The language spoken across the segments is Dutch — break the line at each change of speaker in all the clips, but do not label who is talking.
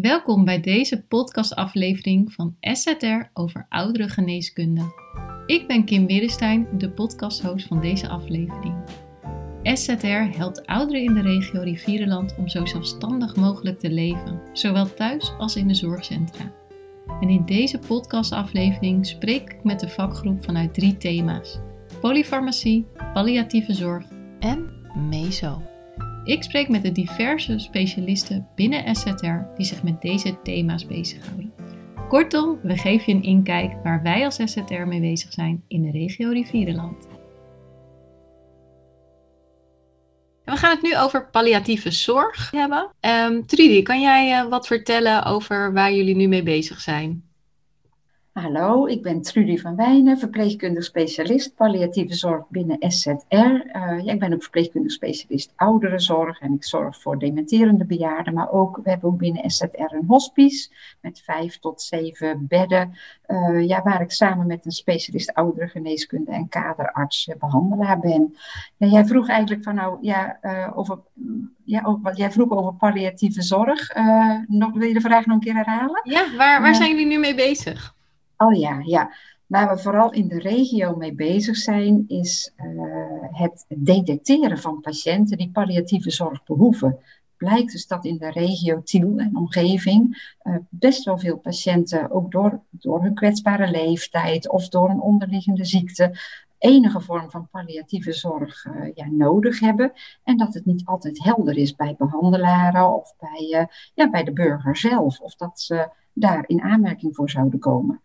Welkom bij deze podcastaflevering van SZR over oudere geneeskunde. Ik ben Kim Werenstein, de podcasthost van deze aflevering. SZR helpt ouderen in de regio Rivierenland om zo zelfstandig mogelijk te leven, zowel thuis als in de zorgcentra. En in deze podcastaflevering spreek ik met de vakgroep vanuit drie thema's: polyfarmacie, palliatieve zorg en meso. Ik spreek met de diverse specialisten binnen SZR die zich met deze thema's bezighouden. Kortom, we geven je een inkijk waar wij als SZR mee bezig zijn in de regio Rivierenland. We gaan het nu over palliatieve zorg hebben. Um, Trudy, kan jij uh, wat vertellen over waar jullie nu mee bezig zijn?
Hallo, ik ben Trudy van Wijnen, verpleegkundig specialist palliatieve zorg binnen SZR. Uh, ja, ik ben ook verpleegkundig specialist ouderenzorg en ik zorg voor dementerende bejaarden. Maar ook, we hebben ook binnen SZR een hospice met vijf tot zeven bedden. Uh, ja, waar ik samen met een specialist ouderengeneeskunde en kaderarts behandelaar ben. Ja, jij vroeg eigenlijk van nou, ja, uh, over, ja, over, jij vroeg over palliatieve zorg. nog, wil je de vraag nog een keer herhalen?
Ja, waar, waar zijn jullie nu mee bezig?
Oh ja, ja. Waar we vooral in de regio mee bezig zijn, is uh, het detecteren van patiënten die palliatieve zorg behoeven. Blijkt dus dat in de regio Tiel en omgeving uh, best wel veel patiënten, ook door, door hun kwetsbare leeftijd of door een onderliggende ziekte, enige vorm van palliatieve zorg uh, ja, nodig hebben. En dat het niet altijd helder is bij behandelaren of bij, ja, bij de burger zelf, of dat ze daar in aanmerking voor zouden komen.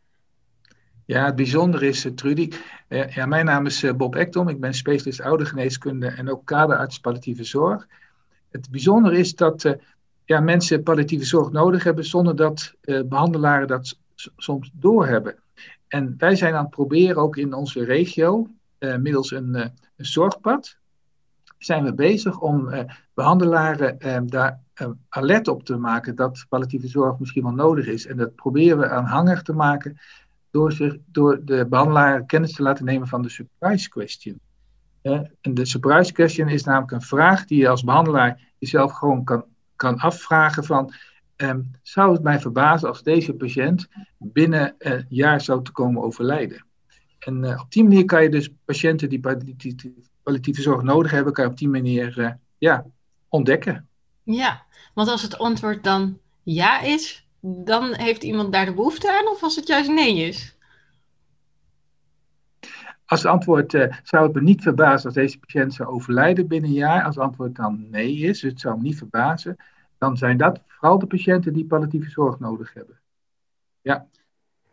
Ja, het bijzondere is, uh, Trudy, uh, ja, mijn naam is uh, Bob Ekdom, ik ben specialist oudergeneeskunde en ook kaderarts palliatieve zorg. Het bijzondere is dat ja, mensen palliatieve zorg nodig hebben zonder dat behandelaren dat soms doorhebben. En wij zijn aan het proberen, ook in onze regio, middels een, een, zorgpad, zijn we bezig om behandelaren daar alert op te maken dat palliatieve zorg misschien wel nodig is. En dat proberen we aanhangig te maken door, zich, door de behandelaar kennis te laten nemen van de surprise question. en de surprise question is namelijk een vraag die je als behandelaar jezelf gewoon kan, kan afvragen van, ehm, zou het mij verbazen als deze patiënt binnen een jaar zou te komen overlijden? En uh, op die manier kan je dus patiënten die palliatieve, zorg nodig hebben, kan je op die manier uh, ja, ontdekken.
Ja, want als het antwoord dan ja is, dan heeft iemand daar de behoefte aan, of als het juist nee is?
Als antwoord uh, zou het me niet verbazen als deze patiënt zou overlijden binnen een jaar. Als antwoord dan nee is, het zou me niet verbazen, dan zijn dat vooral de patiënten die palliatieve zorg nodig hebben. Ja.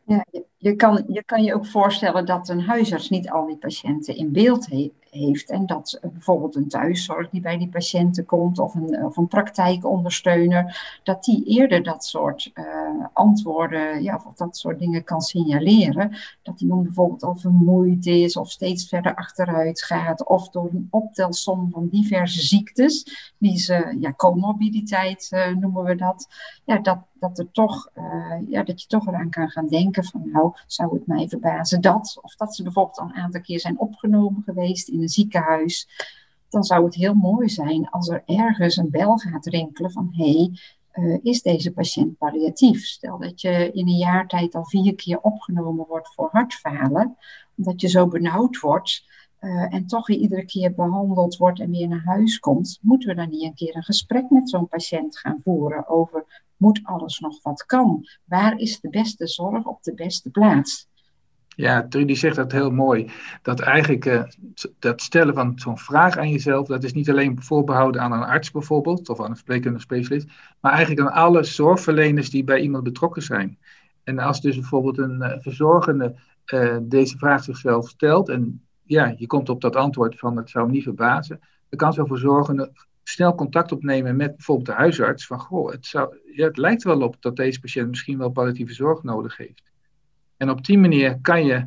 Ja, je, je, kan, je kan je ook voorstellen dat een huisarts niet al die patiënten in beeld he, heeft. En dat bijvoorbeeld een thuiszorg die bij die patiënten komt of een, of een praktijkondersteuner, dat die eerder dat soort uh, antwoorden ja, of dat soort dingen kan signaleren. Dat iemand bijvoorbeeld al vermoeid is of steeds verder achteruit gaat of door een optelsom van diverse ziektes, die ze, ja, comorbiditeit uh, noemen we dat, ja, dat, dat, er toch, ja, dat je toch eraan kan gaan denken van nou, zou het mij verbazen dat, of dat ze bijvoorbeeld al een aantal keer zijn opgenomen geweest in ziekenhuis, dan zou het heel mooi zijn als er ergens een bel gaat rinkelen van hé, hey, uh, is deze patiënt palliatief? Stel dat je in een jaar tijd al vier keer opgenomen wordt voor hartfalen, omdat je zo benauwd wordt uh, en toch iedere keer behandeld wordt en weer naar huis komt, moeten we dan niet een keer een gesprek met zo'n patiënt gaan voeren over moet alles nog wat kan? Waar is de beste zorg op de beste plaats?
Ja, Trudy zegt dat heel mooi. Dat eigenlijk uh, dat stellen van zo'n vraag aan jezelf, dat is niet alleen voorbehouden aan een arts bijvoorbeeld, of aan een verpleegkundige specialist, maar eigenlijk aan alle zorgverleners die bij iemand betrokken zijn. En als dus bijvoorbeeld een uh, verzorgende uh, deze vraag zichzelf stelt, en ja, je komt op dat antwoord van het zou me niet verbazen, dan kan zo'n verzorgende snel contact opnemen met bijvoorbeeld de huisarts. Van goh, het, zou, ja, het lijkt wel op dat deze patiënt misschien wel palliatieve zorg nodig heeft. En op die manier kan je,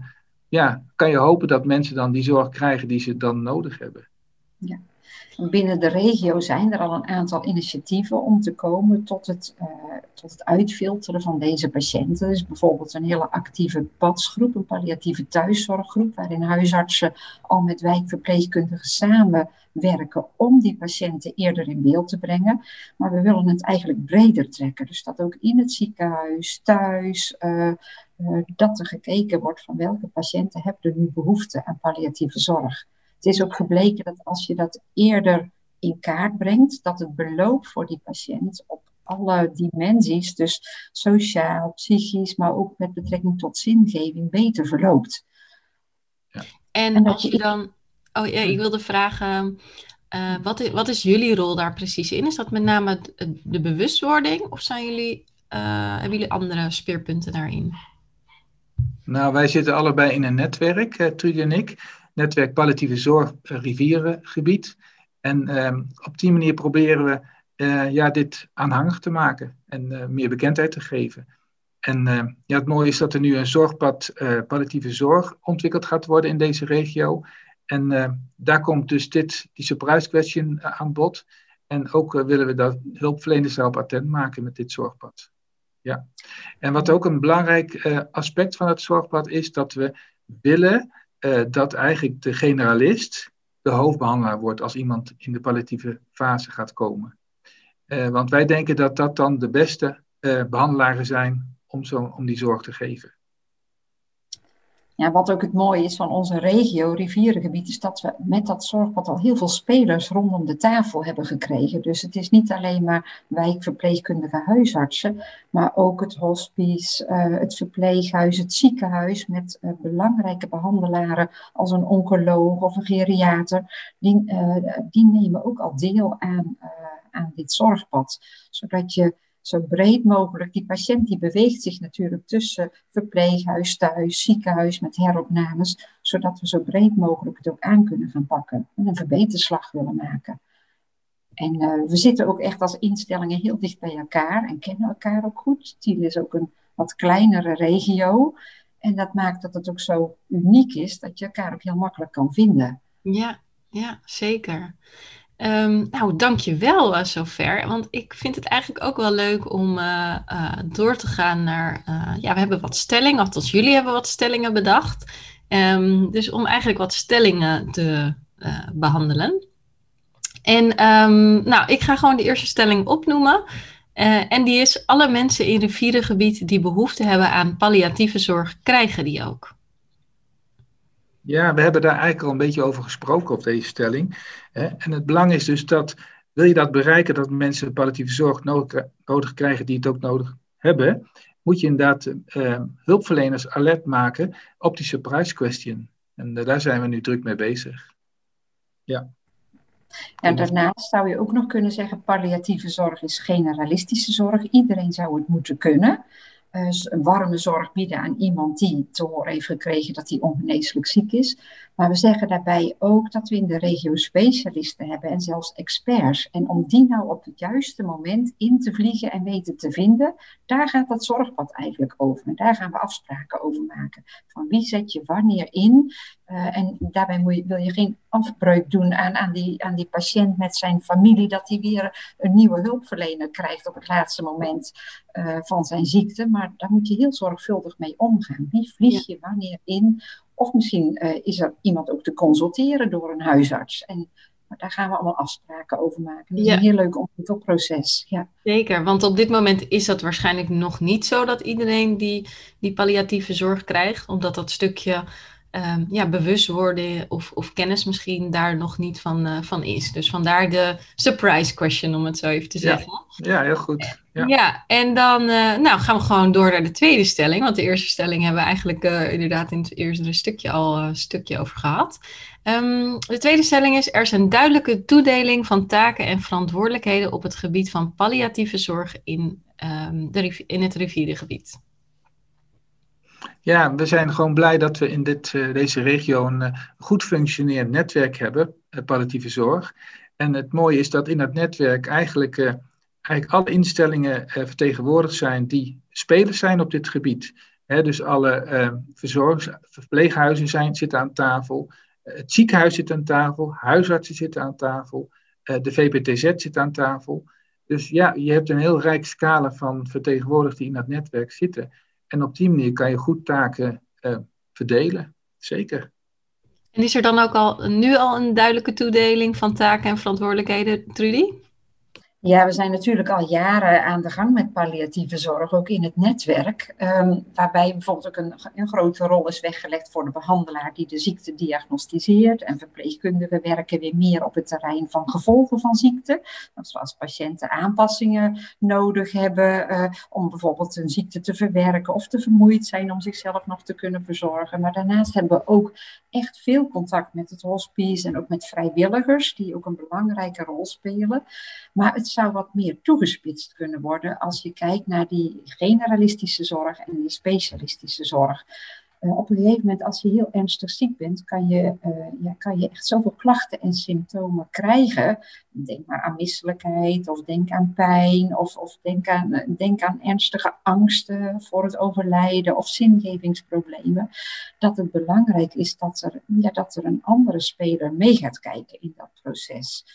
ja, kan je hopen dat mensen dan die zorg krijgen die ze dan nodig hebben.
Ja. Binnen de regio zijn er al een aantal initiatieven om te komen tot het, uh, tot het uitfilteren van deze patiënten. Is bijvoorbeeld een hele actieve padsgroep, een palliatieve thuiszorggroep, waarin huisartsen al met wijkverpleegkundigen samenwerken om die patiënten eerder in beeld te brengen. Maar we willen het eigenlijk breder trekken. Dus dat ook in het ziekenhuis, thuis, uh, dat er gekeken wordt van welke patiënten hebben er nu behoefte aan palliatieve zorg. Het is ook gebleken dat als je dat eerder in kaart brengt, dat het beloop voor die patiënt op alle dimensies, dus sociaal, psychisch, maar ook met betrekking tot zingeving, beter verloopt.
Ja. En, en als je, dan. Oh ja, ik wilde vragen. Uh, wat, is, wat is jullie rol daar precies in? Is dat met name de bewustwording of zijn jullie, uh, hebben jullie andere speerpunten daarin?
Nou, wij zitten allebei in een netwerk, uh, Trudy en ik netwerk palliatieve zorg uh, rivierengebied. En uh, op die manier proberen we uh, ja, dit aanhangig te maken en meer bekendheid te geven. En ja, het mooie is dat er nu een zorgpad palliatieve zorg ontwikkeld gaat worden in deze regio. En daar komt dus dit, die surprise question aan bod. En ook willen we dat hulpverleners erop attent maken met dit zorgpad. Ja. En wat ook een belangrijk aspect van het zorgpad is, dat we willen uh, dat eigenlijk de generalist de hoofdbehandelaar wordt als iemand in de palliatieve fase gaat komen. Uh, want wij denken dat dat dan de beste behandelaren zijn om, zo, om die zorg te geven.
Ja, wat ook het mooie is van onze regio, rivierengebied, is dat we met dat zorgpad al heel veel spelers rondom de tafel hebben gekregen. Dus het is niet alleen maar wijkverpleegkundige huisartsen, maar ook het hospice, uh, het verpleeghuis, het ziekenhuis met uh, belangrijke behandelaren als een oncoloog of een geriater. Die, uh, die nemen ook al deel aan, aan dit zorgpad, zodat je zo breed mogelijk. Die patiënt die beweegt zich natuurlijk tussen verpleeghuis, thuis, ziekenhuis met heropnames, zodat we zo breed mogelijk het ook aan kunnen gaan pakken en een verbeterslag willen maken. En uh, we zitten ook echt als instellingen heel dicht bij elkaar en kennen elkaar ook goed. Tiel is ook een wat kleinere regio. En dat maakt dat het ook zo uniek is dat je elkaar ook heel makkelijk kan vinden.
Ja, ja zeker. Um, nou, dankjewel uh, zover. Want ik vind het eigenlijk ook wel leuk om uh, uh, door te gaan naar... ja, we hebben wat stellingen, althans jullie hebben wat stellingen bedacht. Um, dus om eigenlijk wat stellingen te behandelen. En um, nou, ik ga gewoon de eerste stelling opnoemen. en die is, alle mensen in rivierengebied die behoefte hebben aan palliatieve zorg, krijgen die ook.
Ja, we hebben daar eigenlijk al een beetje over gesproken op deze stelling. En het belang is dus dat, wil je dat bereiken, dat mensen palliatieve zorg nodig, krijgen die het ook nodig hebben, moet je inderdaad uh, hulpverleners alert maken op die surprise question. En uh, daar zijn we nu druk mee bezig. Ja.
En daarnaast zou je ook nog kunnen zeggen, palliatieve zorg is generalistische zorg. Iedereen zou het moeten kunnen. Uh, een warme zorg bieden aan iemand die te horen heeft gekregen dat hij ongeneeslijk ziek is. Maar we zeggen daarbij ook dat we in de regio specialisten hebben en zelfs experts. En om die nou op het juiste moment in te vliegen en weten te vinden, daar gaat dat zorgpad eigenlijk over. En daar gaan we afspraken over maken. Van wie zet je wanneer in? Uh, en daarbij moet je, wil je geen afbreuk doen aan, aan, die, aan die patiënt met zijn familie, dat hij weer een nieuwe hulpverlener krijgt op het laatste moment uh, van zijn ziekte. Maar daar moet je heel zorgvuldig mee omgaan. Wie vlieg je wanneer in? Of misschien uh, is er iemand ook te consulteren door een huisarts. En maar daar gaan we allemaal afspraken over maken. Dat is een heel leuk ontwikkelproces. Ja.
Zeker, want op dit moment is dat waarschijnlijk nog niet zo dat iedereen die, die palliatieve zorg krijgt, omdat dat stukje um, ja, bewust worden of, of kennis misschien daar nog niet van, uh, van is. Dus vandaar de surprise question, om het zo even te zeggen.
Ja, ja heel goed.
Ja, ja en dan uh, nou, gaan we gewoon door naar de tweede stelling. Want de eerste stelling hebben we eigenlijk uh, inderdaad in het eerste stukje al een stukje over gehad. Um, de tweede stelling is: er is een duidelijke toedeling van taken en verantwoordelijkheden op het gebied van palliatieve zorg in, um, de, in het rivierengebied.
Ja, we zijn gewoon blij dat we in dit, uh, deze regio een uh, goed functionerend netwerk hebben, uh, palliatieve zorg. En het mooie is dat in dat netwerk eigenlijk, eigenlijk alle instellingen vertegenwoordigd zijn die spelers zijn op dit gebied. dus alle verpleeghuizen zijn, zitten aan tafel, het ziekenhuis zit aan tafel, huisartsen zitten aan tafel, de VPTZ zit aan tafel. Dus ja, je hebt een heel rijk scala van vertegenwoordigers die in dat netwerk zitten. En op die manier kan je goed taken verdelen. Zeker.
En is er dan ook al nu al een duidelijke toedeling van taken en verantwoordelijkheden, Trudy?
Ja, we zijn natuurlijk al jaren aan de gang met palliatieve zorg, ook in het netwerk. Um, waarbij bijvoorbeeld ook een, een, grote rol is weggelegd voor de behandelaar die de ziekte diagnosticeert. En verpleegkundigen werken weer meer op het terrein van gevolgen van ziekte. Zoals patiënten aanpassingen nodig hebben uh, om bijvoorbeeld een ziekte te verwerken of te vermoeid zijn om zichzelf nog te kunnen verzorgen. Maar daarnaast hebben we ook echt veel contact met het hospice en ook met vrijwilligers, die ook een belangrijke rol spelen. Maar het zou wat meer toegespitst kunnen worden als je kijkt naar die generalistische zorg en die specialistische zorg. Uh, op een gegeven moment, als je heel ernstig ziek bent, kan je, uh, ja, kan je echt zoveel klachten en symptomen krijgen. Denk maar aan misselijkheid, of denk aan pijn, of, of denk, aan, denk aan ernstige angsten voor het overlijden of zingevingsproblemen. Dat het belangrijk is dat er, ja, dat er een andere speler mee gaat kijken in dat proces.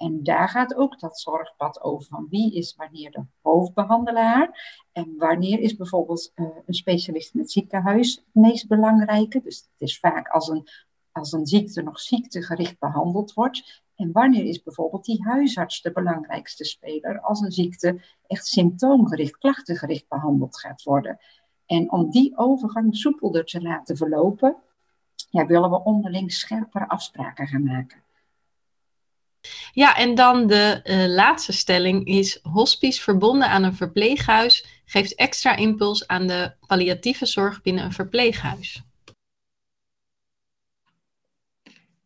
En daar gaat ook dat zorgpad over van wie is wanneer de hoofdbehandelaar en wanneer is bijvoorbeeld uh, een specialist in het ziekenhuis het meest belangrijke. Dus het is vaak als een, als een ziekte nog ziektegericht behandeld wordt. En wanneer is bijvoorbeeld die huisarts de belangrijkste speler als een ziekte echt symptoomgericht, klachtengericht behandeld gaat worden. En om die overgang soepelder te laten verlopen, ja, willen we onderling scherpere afspraken gaan maken.
Ja, en dan de uh, laatste stelling is: hospice verbonden aan een verpleeghuis geeft extra impuls aan de palliatieve zorg binnen een verpleeghuis.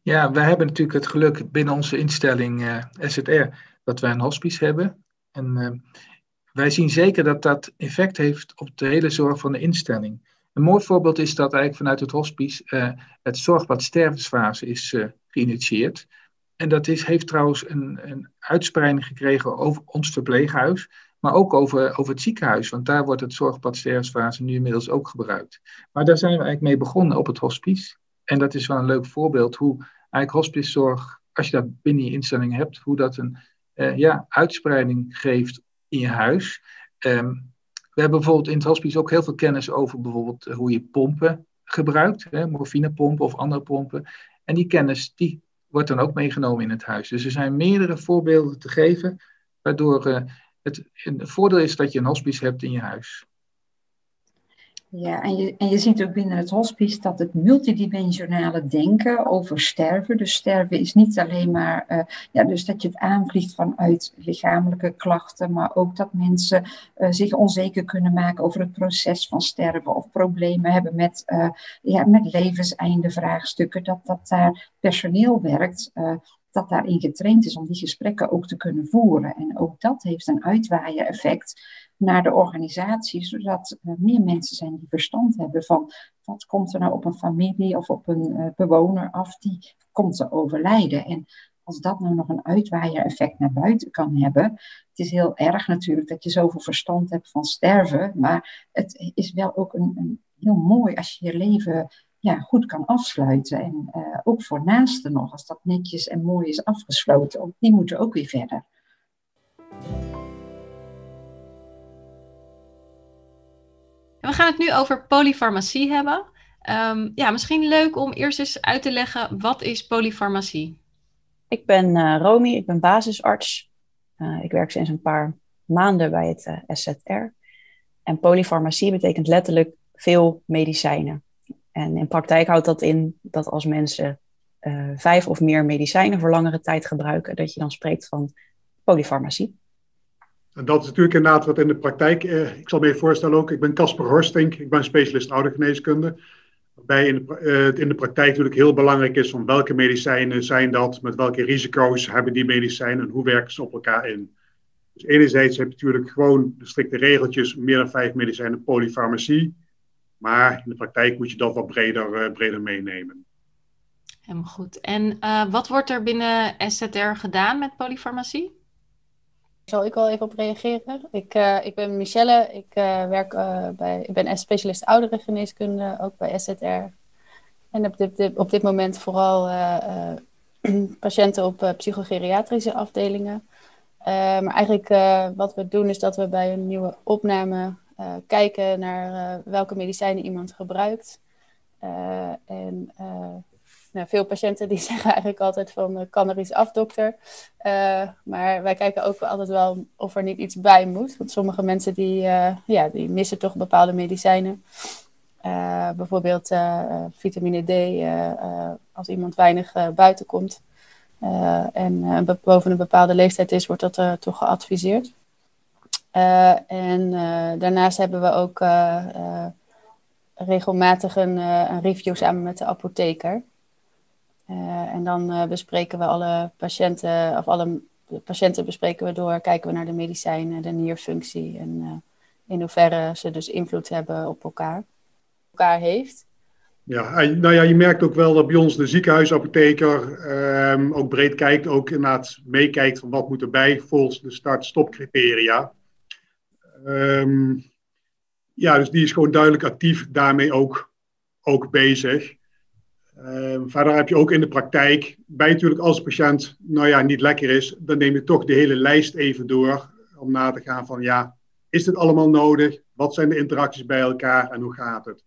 Ja, wij hebben natuurlijk het geluk binnen onze instelling uh, eh, SZR dat wij een hospice hebben. En uh, wij zien zeker dat dat effect heeft op de hele zorg van de instelling. Een mooi voorbeeld is dat eigenlijk vanuit het hospice het zorgpad stervensfase is geïnitieerd. En dat is, heeft trouwens een, een uitspreiding gekregen over ons verpleeghuis, maar ook over, over het ziekenhuis, want daar wordt het zorgpad nu inmiddels ook gebruikt. Maar daar zijn we eigenlijk mee begonnen op het hospice. En dat is wel een leuk voorbeeld hoe eigenlijk hospicezorg, als je dat binnen je instelling hebt, hoe dat een uh, ja, uitspreiding geeft in je huis. Um, we hebben bijvoorbeeld in het hospice ook heel veel kennis over bijvoorbeeld hoe je pompen gebruikt, hè, morfinepompen of andere pompen. En die kennis die wordt dan ook meegenomen in het huis. Dus er zijn meerdere voorbeelden te geven, waardoor uh, het een voordeel is dat je een hospice hebt in je huis.
Ja, en je, en je ziet ook binnen het hospice dat het multidimensionale denken over sterven. Dus sterven is niet alleen maar, uh, ja, dus dat je het aanvliegt vanuit lichamelijke klachten, maar ook dat mensen uh, zich onzeker kunnen maken over het proces van sterven of problemen hebben met, uh, ja, met levenseinde vraagstukken. Dat, dat daar personeel werkt dat daarin getraind is om die gesprekken ook te kunnen voeren. En ook dat heeft een uitwaaien effect naar de organisatie, zodat er meer mensen zijn die verstand hebben van wat komt er nou op een familie of op een uh, bewoner af die komt te overlijden. En als dat nou nog een uitwaaier effect naar buiten kan hebben, het is heel erg natuurlijk dat je zoveel verstand hebt van sterven, maar het is wel ook een, een heel mooi als je je leven ja, goed kan afsluiten. En uh, ook voor naasten nog, als dat netjes en mooi is afgesloten, die moeten ook weer verder.
We gaan het nu over polyfarmacie hebben. Um, ja, misschien leuk om eerst eens uit te leggen, wat is polyfarmacie?
Ik ben uh, Romy, ik ben basisarts. Uh, ik werk sinds een paar maanden bij het uh, SZR. En polyfarmacie betekent letterlijk veel medicijnen. En in praktijk houdt dat in dat als mensen vijf of meer medicijnen voor langere tijd gebruiken, dat je dan spreekt van polyfarmacie.
En dat is natuurlijk inderdaad wat in de praktijk, eh, ik zal me even voorstellen ook, ik ben Casper Horstink, ik ben specialist oudergeneeskunde. Waarbij in de, uh, in de praktijk natuurlijk heel belangrijk is van welke medicijnen zijn dat, met welke risico's hebben die medicijnen en hoe werken ze op elkaar in. Dus enerzijds heb je natuurlijk gewoon de strikte regeltjes, meer dan vijf medicijnen polyfarmacie. Maar in de praktijk moet je dat wat breder, uh, breder meenemen.
Helemaal goed. En uh, wat wordt er binnen SZR gedaan met polyfarmacie?
Zal ik wel even op reageren? Ik, uh, ik ben Michelle, ik, uh, werk, uh, bij, ik ben specialist ouderengeneeskunde, ook bij SZR. En op dit, op dit moment vooral patiënten op psychogeriatrische afdelingen. maar eigenlijk wat we doen is dat we bij een nieuwe opname kijken naar welke medicijnen iemand gebruikt. en nou, veel patiënten die zeggen eigenlijk altijd van, uh, kan er iets af, dokter? Uh, maar wij kijken ook altijd wel of er niet iets bij moet. Want sommige mensen die, uh, ja, die missen toch bepaalde medicijnen. bijvoorbeeld vitamine D, als iemand weinig buiten komt. en boven een bepaalde leeftijd is, wordt dat toch geadviseerd. en daarnaast hebben we ook regelmatig een, een review samen met de apotheker. Uh, en dan uh, bespreken we alle patiënten, of alle patiënten bespreken we door, kijken we naar de medicijnen, de nierfunctie en in hoeverre ze dus invloed hebben op elkaar, elkaar heeft.
Ja, nou ja, je merkt ook wel dat bij ons de ziekenhuisapotheker um, ook breed kijkt, ook inderdaad meekijkt van wat moet erbij volgens de start-stop-criteria. Um, ja, dus die is gewoon duidelijk actief daarmee ook, ook bezig. Uh, verder heb je ook in de praktijk, bij natuurlijk als de patiënt nou ja, niet lekker is, dan neem je toch de hele lijst even door om na te gaan van ja, is dit allemaal nodig? Wat zijn de interacties bij elkaar en hoe gaat het?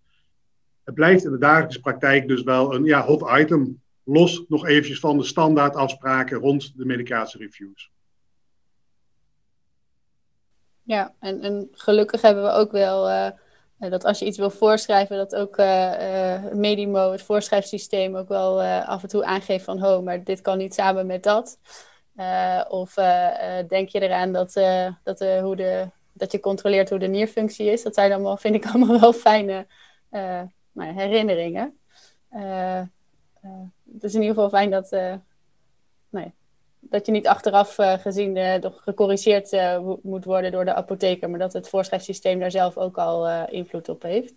Het blijft in de dagelijkse praktijk dus wel een ja, hot item, los nog eventjes van de standaardafspraken rond de medicatiereviews.
Ja, en, en gelukkig hebben we ook wel uh, dat als je iets wil voorschrijven, dat ook uh, Medimo, het voorschrijfsysteem, ook wel af en toe aangeeft van, ho, maar dit kan niet samen met dat. of denk je eraan dat, dat, hoe de, dat je controleert hoe de nierfunctie is. Dat zijn allemaal, vind ik allemaal wel fijne nou, herinneringen. het is in ieder geval fijn dat, nou dat je niet achteraf uh, gezien uh, gecorrigeerd uh, moet worden door de apotheker, maar dat het voorschrijfsysteem daar zelf ook al invloed op heeft.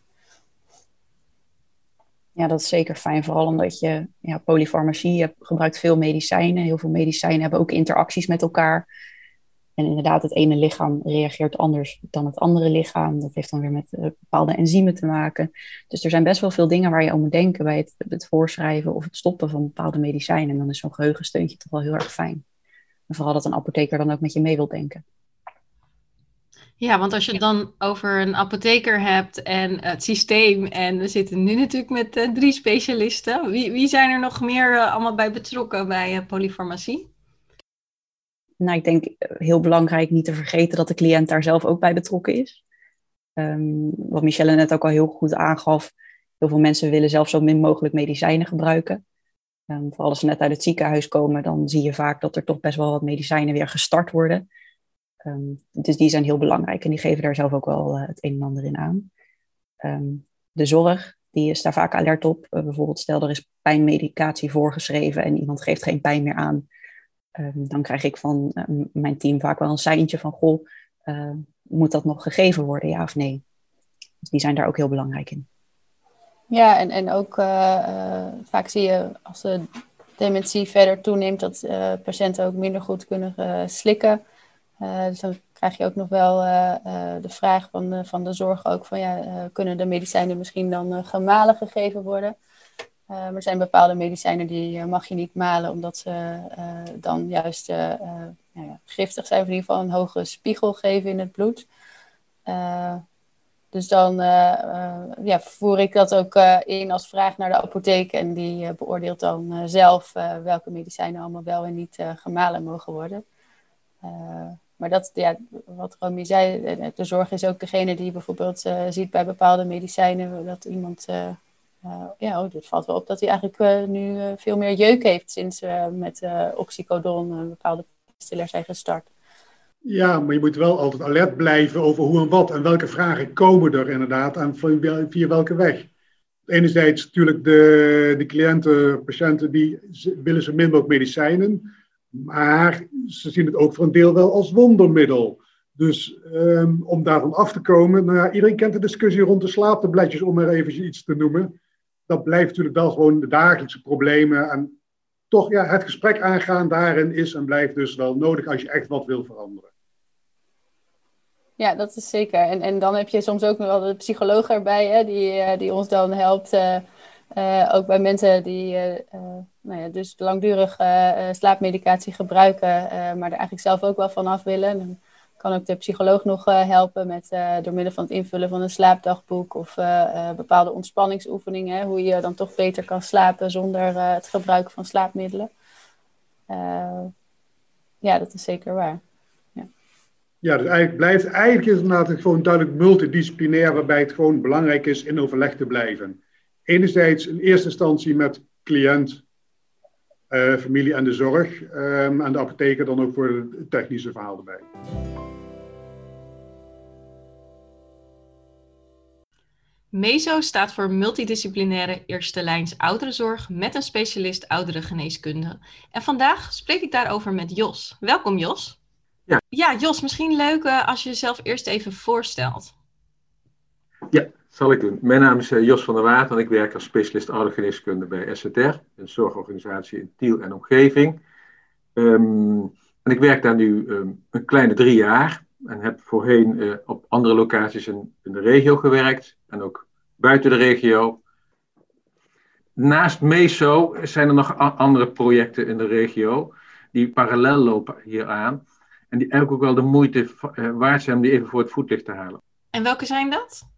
Ja, dat is zeker fijn, vooral omdat je ja, polyfarmacie, je gebruikt veel medicijnen. Heel veel medicijnen hebben ook interacties met elkaar. En inderdaad, het ene lichaam reageert anders dan het andere lichaam. Dat heeft dan weer met bepaalde enzymen te maken. Dus er zijn best wel veel dingen waar je aan moet denken bij het, het voorschrijven of het stoppen van bepaalde medicijnen. En dan is zo'n geheugensteuntje toch wel heel erg fijn. En vooral dat een apotheker dan ook met je mee wil denken.
Ja, want als je het dan over een apotheker hebt en het systeem, en we zitten nu natuurlijk met uh, drie specialisten, wie, wie zijn er nog meer uh, allemaal bij betrokken bij polyfarmacie?
Nou, ik denk heel belangrijk niet te vergeten dat de cliënt daar zelf ook bij betrokken is. Um, wat Michelle net ook al heel goed aangaf, heel veel mensen willen zelf zo min mogelijk medicijnen gebruiken. Um, vooral als ze net uit het ziekenhuis komen, dan zie je vaak dat er toch best wel wat medicijnen weer gestart worden. Um, dus die zijn heel belangrijk en die geven daar zelf ook wel uh, het een en ander in aan. De zorg, die is daar vaak alert op. Uh, bijvoorbeeld stel er is pijnmedicatie voorgeschreven en iemand geeft geen pijn meer aan. Dan krijg ik van uh, mijn team vaak wel een seintje van, goh, moet dat nog gegeven worden, ja of nee? Dus die zijn daar ook heel belangrijk in.
Ja, en, en ook uh, uh, vaak zie je als de dementie verder toeneemt, dat uh, patiënten ook minder goed kunnen slikken. dus dan krijg je ook nog wel de vraag van de, van de zorg ook van ja, kunnen de medicijnen misschien dan gemalen gegeven worden? Maar er zijn bepaalde medicijnen die mag je niet malen, omdat ze dan juist nou ja, giftig zijn, of in ieder geval een hoge spiegel geven in het bloed. Dus dan ja, voer ik dat ook in als vraag naar de apotheek. En die beoordeelt dan zelf welke medicijnen allemaal wel en niet gemalen mogen worden. maar dat, ja, wat Romy zei, de zorg is ook degene die bijvoorbeeld ziet bij bepaalde medicijnen dat iemand, ja, oh, dit valt wel op dat hij eigenlijk nu veel meer jeuk heeft sinds we met oxycodon bepaalde stillers zijn gestart.
Ja, maar je moet wel altijd alert blijven over hoe en wat en welke vragen komen er inderdaad en via welke weg. Enerzijds natuurlijk de, de cliënten, patiënten, die willen zo min mogelijk medicijnen, maar ze zien het ook voor een deel wel als wondermiddel. Dus um, om daarvan af te komen, nou ja, iedereen kent de discussie rond de slaaptabletjes, om er even iets te noemen. Dat blijft natuurlijk wel gewoon de dagelijkse problemen. En toch ja, het gesprek aangaan daarin is en blijft dus wel nodig als je echt wat wil veranderen.
Ja, dat is zeker. En, en dan heb je soms ook nog wel de psycholoog erbij, hè, die, eh, die ons dan helpt uh, ook bij mensen die nou ja, dus langdurig slaapmedicatie gebruiken, maar er eigenlijk zelf ook wel vanaf willen. Dan kan ook de psycholoog nog helpen met, door middel van het invullen van een slaapdagboek of bepaalde ontspanningsoefeningen, hoe je dan toch beter kan slapen zonder het gebruik van slaapmiddelen. ja, dat is zeker waar.
Ja, dus eigenlijk blijft, eigenlijk is het inderdaad gewoon duidelijk multidisciplinair, waarbij het gewoon belangrijk is in overleg te blijven. Enerzijds in eerste instantie met cliënt, familie en de zorg, um, en de apotheker dan ook voor het technische verhaal erbij.
MESO staat voor Multidisciplinaire Eerste Lijns Ouderenzorg met een specialist ouderengeneeskunde. En vandaag spreek ik daarover met Jos. Welkom Jos. Ja. ja, Jos, misschien leuk uh, als je jezelf eerst even voorstelt.
Ja, zal ik doen. Mijn naam is uh, Jos van der Waard en ik werk als specialist oudergeneeskunde bij SZR, een zorgorganisatie in Tiel en omgeving. Um, en ik werk daar nu um, een kleine drie jaar en heb voorheen uh, op andere locaties in, in, de regio gewerkt en ook buiten de regio. Naast MESO zijn er nog andere projecten in de regio die parallel lopen hieraan. En die eigenlijk ook wel de moeite uh, waard zijn om die even voor het voetlicht te halen.
En welke zijn dat?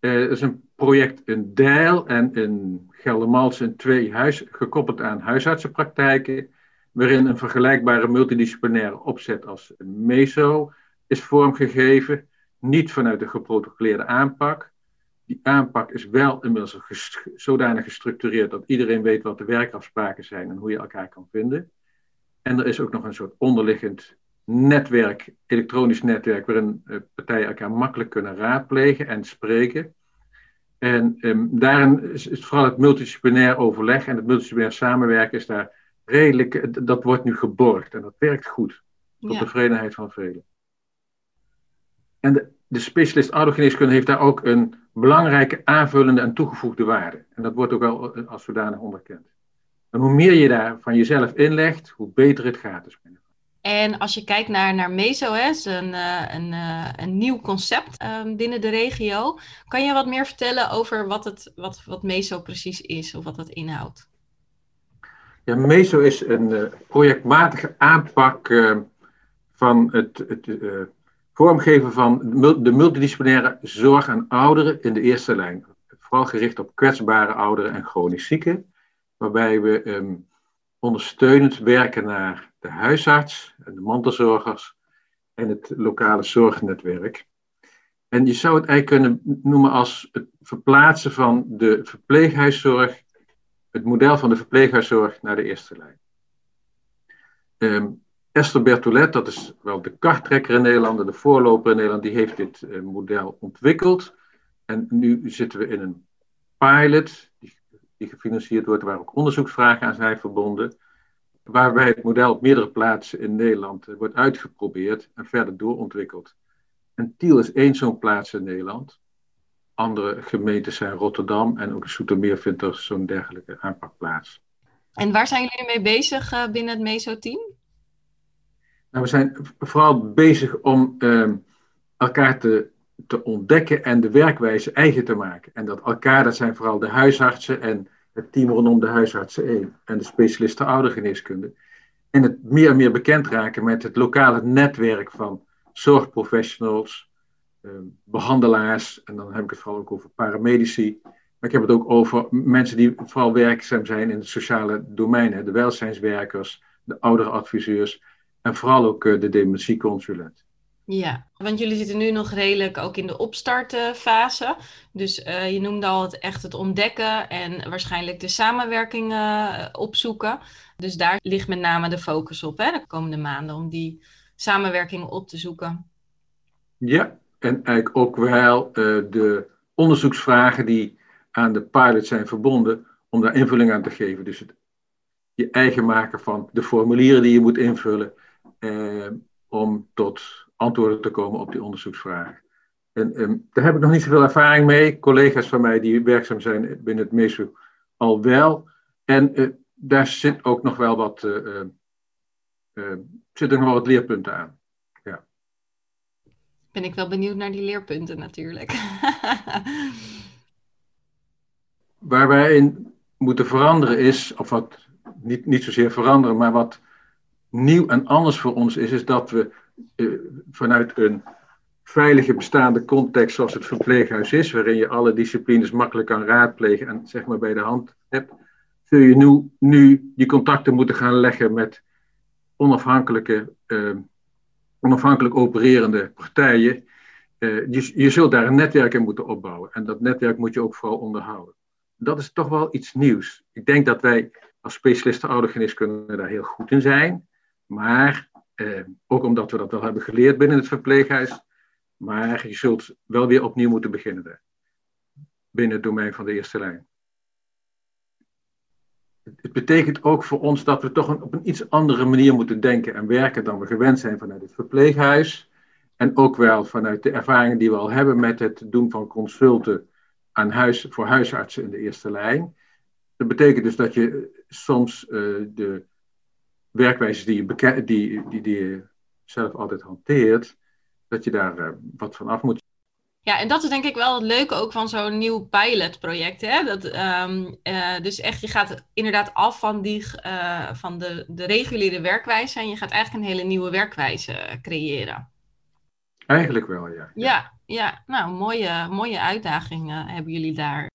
Uh, dat is een project in Deil en in Geldermalsen twee huis, gekoppeld aan huisartsenpraktijken, waarin een vergelijkbare multidisciplinaire opzet als MESO is vormgegeven, niet vanuit een geprotocoleerde aanpak. Die aanpak is wel inmiddels zodanig gestructureerd dat iedereen weet wat de werkafspraken zijn en hoe je elkaar kan vinden. En er is ook nog een soort onderliggend netwerk, elektronisch netwerk, waarin uh, partijen elkaar makkelijk kunnen raadplegen en spreken. En um, daarin is, is, vooral het multidisciplinair overleg en het multidisciplinair samenwerken is daar redelijk, eh, dat wordt nu geborgd en dat werkt goed. Tot ja. tevredenheid van velen. En de, de specialist oudergeneeskunde heeft daar ook een belangrijke aanvullende en toegevoegde waarde. En dat wordt ook wel eh, als zodanig onderkend. En hoe meer je daar van jezelf inlegt, hoe beter het gaat. Dus
en als je kijkt naar, naar MESO, hè, is een, uh, een, uh, een nieuw concept um, binnen de regio. Kan je wat meer vertellen over wat, het, wat, wat MESO precies is of wat het inhoudt?
Ja, MESO is een projectmatige aanpak ehm, van het, het vormgeven van de multidisciplinaire zorg aan ouderen in de eerste lijn. Vooral gericht op kwetsbare ouderen en chronisch zieken waarbij we um, ondersteunend werken naar de huisarts, de mantelzorgers en het lokale zorgnetwerk. En je zou het eigenlijk kunnen noemen als het verplaatsen van de verpleeghuiszorg, het model van de verpleeghuiszorg naar de eerste lijn. Um, Esther Bertolet, dat is wel de karttrekker in Nederland, de voorloper in Nederland, die heeft dit uh, model ontwikkeld. En nu zitten we in een pilot, die gefinancierd wordt, waar ook onderzoeksvragen aan zijn verbonden. Waarbij het model op meerdere plaatsen in Nederland eh, wordt uitgeprobeerd en verder doorontwikkeld. En Tiel is één zo'n plaats in Nederland. Andere gemeentes zijn Rotterdam en ook Soetermeer vindt er zo'n dergelijke aanpakplaats.
En waar zijn jullie mee bezig uh, binnen het MESO-team?
Nou, we zijn vooral bezig om uh, elkaar te te ontdekken en de werkwijze eigen te maken. En dat elkaar, dat zijn vooral de huisartsen en het team rondom de huisartsen 1 en de specialisten oudergeneeskunde. En het meer en meer bekend raken met het lokale netwerk van zorgprofessionals, eh, behandelaars, en dan heb ik het vooral ook over paramedici. Maar ik heb het ook over mensen die vooral werkzaam zijn in het sociale domein, de welzijnswerkers, de ouderadviseurs en vooral ook uh, de dementieconsulent.
Ja, want jullie zitten nu nog redelijk ook in de opstartfase. Dus uh, je noemde al het echt het ontdekken en waarschijnlijk de samenwerking uh, opzoeken. Dus daar ligt met name de focus op hè, de komende maanden om die samenwerking op te zoeken.
Ja, en eigenlijk ook wel uh, de onderzoeksvragen die aan de pilot zijn verbonden, om daar invulling aan te geven. Dus het je eigen maken van de formulieren die je moet invullen, om tot antwoorden te komen op die onderzoeksvragen. En, ehm, daar heb ik nog niet zoveel ervaring mee. Collega's van mij die werkzaam zijn binnen het MESO al wel. En uh, daar zit ook nog wel wat, uh, uh, zitten nog wel wat leerpunten aan. Ja.
Ben ik wel benieuwd naar die leerpunten natuurlijk.
waar wij in moeten veranderen is, of wat niet, niet zozeer veranderen, maar wat nieuw en anders voor ons is, is dat we eh, vanuit een veilige bestaande context zoals het verpleeghuis is, waarin je alle disciplines makkelijk kan raadplegen en zeg maar bij de hand hebt, zul je nu, nu die contacten moeten gaan leggen met onafhankelijke, uh, onafhankelijk opererende partijen. Uh, je, je zult daar een netwerk in moeten opbouwen en dat netwerk moet je ook vooral onderhouden. Dat is toch wel iets nieuws. Ik denk dat wij als specialisten oudergeneeskunde daar heel goed in zijn, maar uh, ook omdat we dat wel hebben geleerd binnen het verpleeghuis, maar je zult wel weer opnieuw moeten beginnen binnen het domein van de eerste lijn. Het betekent ook voor ons dat we toch op een iets andere manier moeten denken en werken dan we gewend zijn vanuit het verpleeghuis. En ook wel vanuit de ervaringen die we al hebben met het doen van consulten aan huis, voor huisartsen in de eerste lijn. Dat betekent dus dat je soms uh, de werkwijzes die je, die, die, die je zelf altijd hanteert, dat je daar uh, wat van af moet.
Ja, en dat is denk ik wel het leuke ook van zo'n nieuw pilotproject. Hè? Dat, um, uh, dus echt, je gaat inderdaad af van, die, uh, van de, de reguliere werkwijze en je gaat eigenlijk een hele nieuwe werkwijze creëren.
Eigenlijk wel, ja.
Ja, ja nou, mooie, mooie uitdaging hebben jullie daar.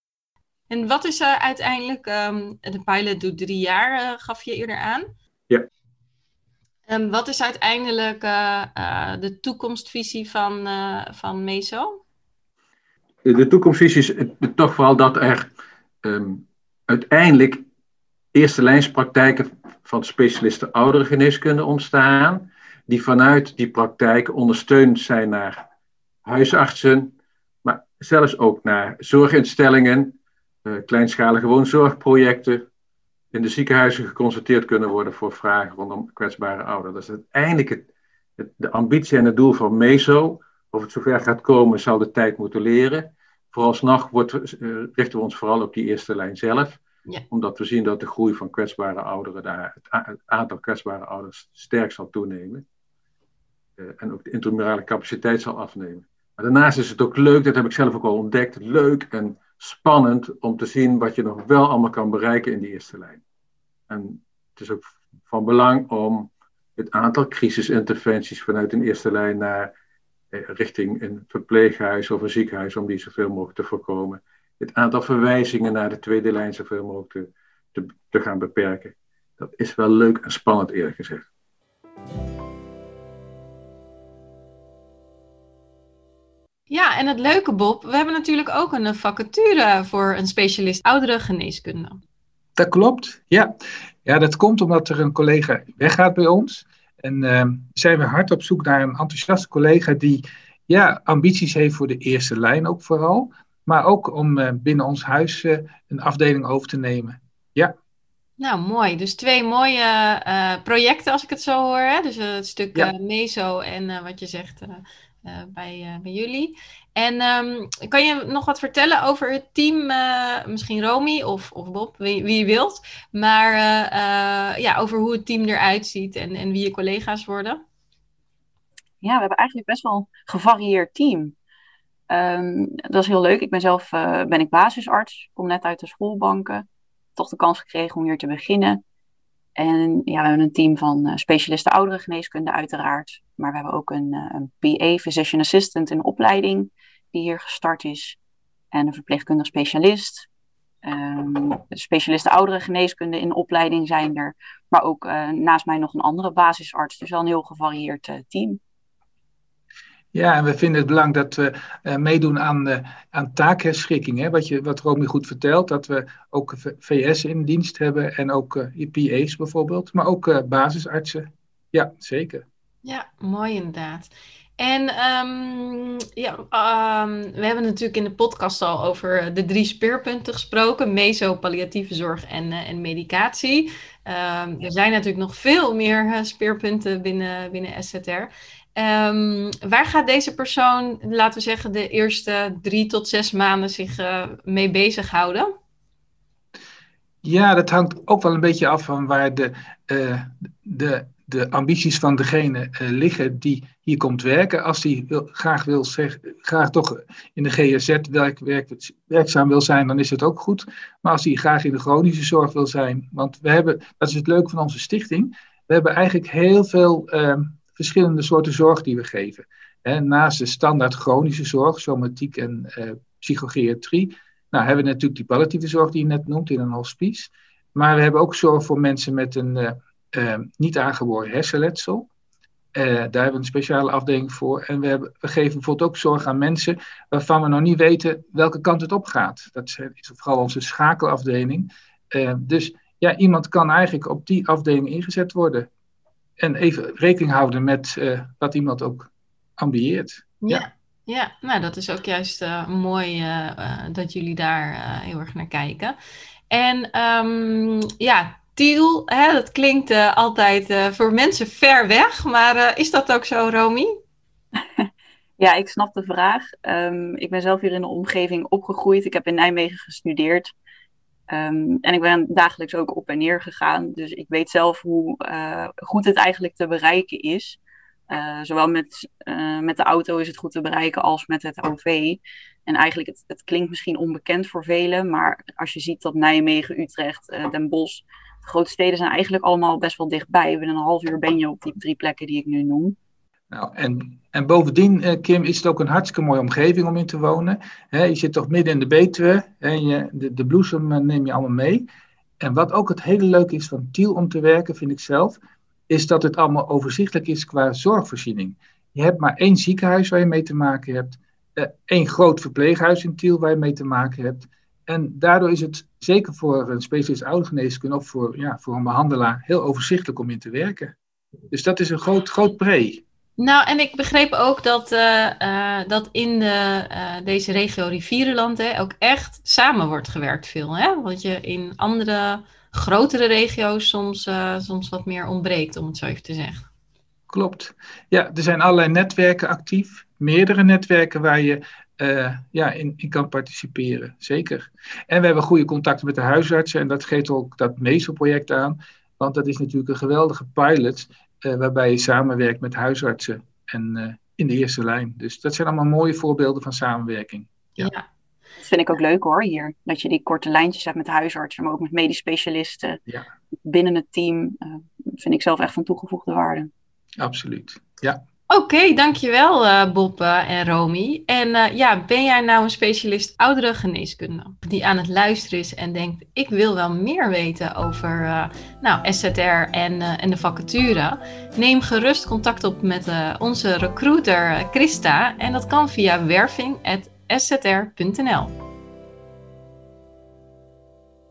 En wat is uiteindelijk, um, de pilot doet drie jaar, gaf je eerder aan. Um, wat is uiteindelijk uh, uh, de toekomstvisie van, uh, van MESO?
De toekomstvisie is toch vooral dat er um, uiteindelijk eerste lijnspraktijken van specialisten ouderengeneeskunde ontstaan, die vanuit die praktijk ondersteund zijn naar huisartsen, maar zelfs ook naar zorginstellingen, kleinschalige woonzorgprojecten, in de ziekenhuizen geconsulteerd kunnen worden voor vragen rondom kwetsbare ouderen. Dat is uiteindelijk het, het, de ambitie en het doel van MESO. Of het zover gaat komen, zal de tijd moeten leren. Vooralsnog wordt, uh, richten we ons vooral op die eerste lijn zelf. Ja. Omdat we zien dat de groei van kwetsbare ouderen, daar, het, het aantal kwetsbare ouders sterk zal toenemen. Uh, en ook de intramurale capaciteit zal afnemen. Maar daarnaast is het ook leuk, dat heb ik zelf ook al ontdekt, leuk en spannend om te zien wat je nog wel allemaal kan bereiken in die eerste lijn. En het is ook van belang om het aantal crisisinterventies vanuit een eerste lijn naar eh, richting een verpleeghuis of een ziekenhuis, om die zoveel mogelijk te voorkomen. Het aantal verwijzingen naar de tweede lijn zoveel mogelijk te, te, te gaan beperken. Dat is wel leuk en spannend, eerlijk gezegd.
Ja, en het leuke, Bob, we hebben natuurlijk ook een vacature voor een specialist oudere geneeskunde.
Dat klopt, ja. Ja, dat komt omdat er een collega weggaat bij ons. En uh, zijn we hard op zoek naar een enthousiaste collega die ja, ambities heeft voor de eerste lijn ook vooral. Maar ook om uh, binnen ons huis uh, een afdeling over te nemen. Ja.
Nou, mooi. Dus twee mooie projecten als ik het zo hoor. Hè? Dus het stuk ja. meso en wat je zegt bij, uh, bij jullie. En um, kan je nog wat vertellen over het team, uh, misschien Romy of, of Bob, wie, wie je wilt, maar ja, over hoe het team eruit ziet en, en wie je collega's worden?
Ja, we hebben eigenlijk best wel een gevarieerd team. Um, dat is heel leuk. Ik ben zelf ben ik basisarts, kom net uit de schoolbanken. Toch de kans gekregen om hier te beginnen. En ja, we hebben een team van uh, specialisten ouderengeneeskunde uiteraard. Maar we hebben ook een, uh, een PA, Physician Assistant in opleiding, die hier gestart is. En een verpleegkundig specialist. Um, specialisten ouderengeneeskunde in opleiding zijn er. Maar ook uh, naast mij nog een andere basisarts. Dus wel een heel gevarieerd team.
Ja, en we vinden het belangrijk dat we uh, meedoen aan, uh, aan? Wat, je, wat Romy goed vertelt, dat we ook VS in dienst hebben en ook uh, IPA's bijvoorbeeld, maar ook basisartsen. Ja, zeker.
Ja, mooi inderdaad. En um, ja, um, we hebben natuurlijk in de podcast al over de drie speerpunten gesproken: meso, palliatieve zorg en, en medicatie. Um, er zijn natuurlijk nog veel meer speerpunten binnen, binnen SZR. Um, waar gaat deze persoon, laten we zeggen, de eerste drie tot zes maanden zich uh, mee bezighouden?
Ja, dat hangt ook wel een beetje af van waar de, uh, de de ambities van degene liggen die hier komt werken. Als die graag, wil graag toch in de GSZ werk, werk, werkzaam wil zijn, dan is het ook goed. Maar als hij graag in de chronische zorg wil zijn, want we hebben, dat is het leuke van onze stichting, we hebben eigenlijk heel veel ehm, verschillende soorten zorg die we geven. naast de standaard chronische zorg, somatiek en uh, psychogeriatrie, nou hebben we natuurlijk die palliatieve zorg die je net noemt in een hospice. Maar we hebben ook zorg voor mensen met een uh, uh, niet aangeboren hersenletsel. daar hebben we een speciale afdeling voor. En we, hebben, we geven bijvoorbeeld ook zorg aan mensen waarvan we nog niet weten welke kant het op gaat. Dat is vooral onze schakelafdeling. dus ja, iemand kan eigenlijk op die afdeling ingezet worden. En even rekening houden met uh, wat iemand ook ambieert.
Ja. ja. nou dat is ook juist uh, mooi uh, dat jullie daar heel erg naar kijken. En um, ja, Tiel, hè, dat klinkt altijd voor mensen ver weg, maar is dat ook zo, Romy?
Ja, ik snap de vraag. Um, ik ben zelf hier in de omgeving opgegroeid. Ik heb in Nijmegen gestudeerd. Um, en ik ben dagelijks ook op en neer gegaan. Dus ik weet zelf hoe uh, goed het eigenlijk te bereiken is. Uh, zowel met, uh, met de auto is het goed te bereiken als met het OV. En eigenlijk, het, het klinkt misschien onbekend voor velen. Maar als je ziet dat Nijmegen, Utrecht, Den Bosch. De grote steden zijn eigenlijk allemaal best wel dichtbij. Binnen een half uur ben je op die drie plekken die ik nu noem.
Nou, en, en bovendien, eh, Kim, is het ook een hartstikke mooie omgeving om in te wonen. je zit toch midden in de Betuwe en je, de, de bloesem eh, neem je allemaal mee. En wat ook het hele leuke is van Tiel om te werken, vind ik zelf, is dat het allemaal overzichtelijk is qua zorgvoorziening. Je hebt maar één ziekenhuis waar je mee te maken hebt, uh, één groot verpleeghuis in Tiel waar je mee te maken hebt. En daardoor is het zeker voor een specialist oudergeneeskunde of voor, ja, voor een behandelaar heel overzichtelijk om in te werken. Dus dat is een groot, groot pre.
Nou, en ik begreep ook dat, uh, uh, dat in de, uh, deze regio Rivierenland hè, ook echt samen wordt gewerkt veel. Hè? Want je in andere grotere regio's soms, soms wat meer ontbreekt, om het zo even te zeggen.
Klopt. Ja, er zijn allerlei netwerken actief. Meerdere netwerken waar je ja, in, in kan participeren. Zeker. En we hebben goede contacten met de huisartsen. En dat geeft ook dat MESO-project aan. Want dat is natuurlijk een geweldige pilot waarbij je samenwerkt met huisartsen en uh, in de eerste lijn. Dus dat zijn allemaal mooie voorbeelden van samenwerking.
Ja. ja. Dat vind ik ook leuk hoor, hier. Dat je die korte lijntjes hebt met huisartsen, maar ook met medisch specialisten. Ja. Binnen het team uh, vind ik zelf echt van toegevoegde waarde.
Absoluut, ja.
Oké, dankjewel uh, Bob uh, en Romy. En uh, ja, ben jij nou een specialist oudere geneeskunde die aan het luisteren is en denkt, ik wil wel meer weten over nou, SZR en, en de vacature? Neem gerust contact op met onze recruiter Christa en dat kan via werving.szr.nl.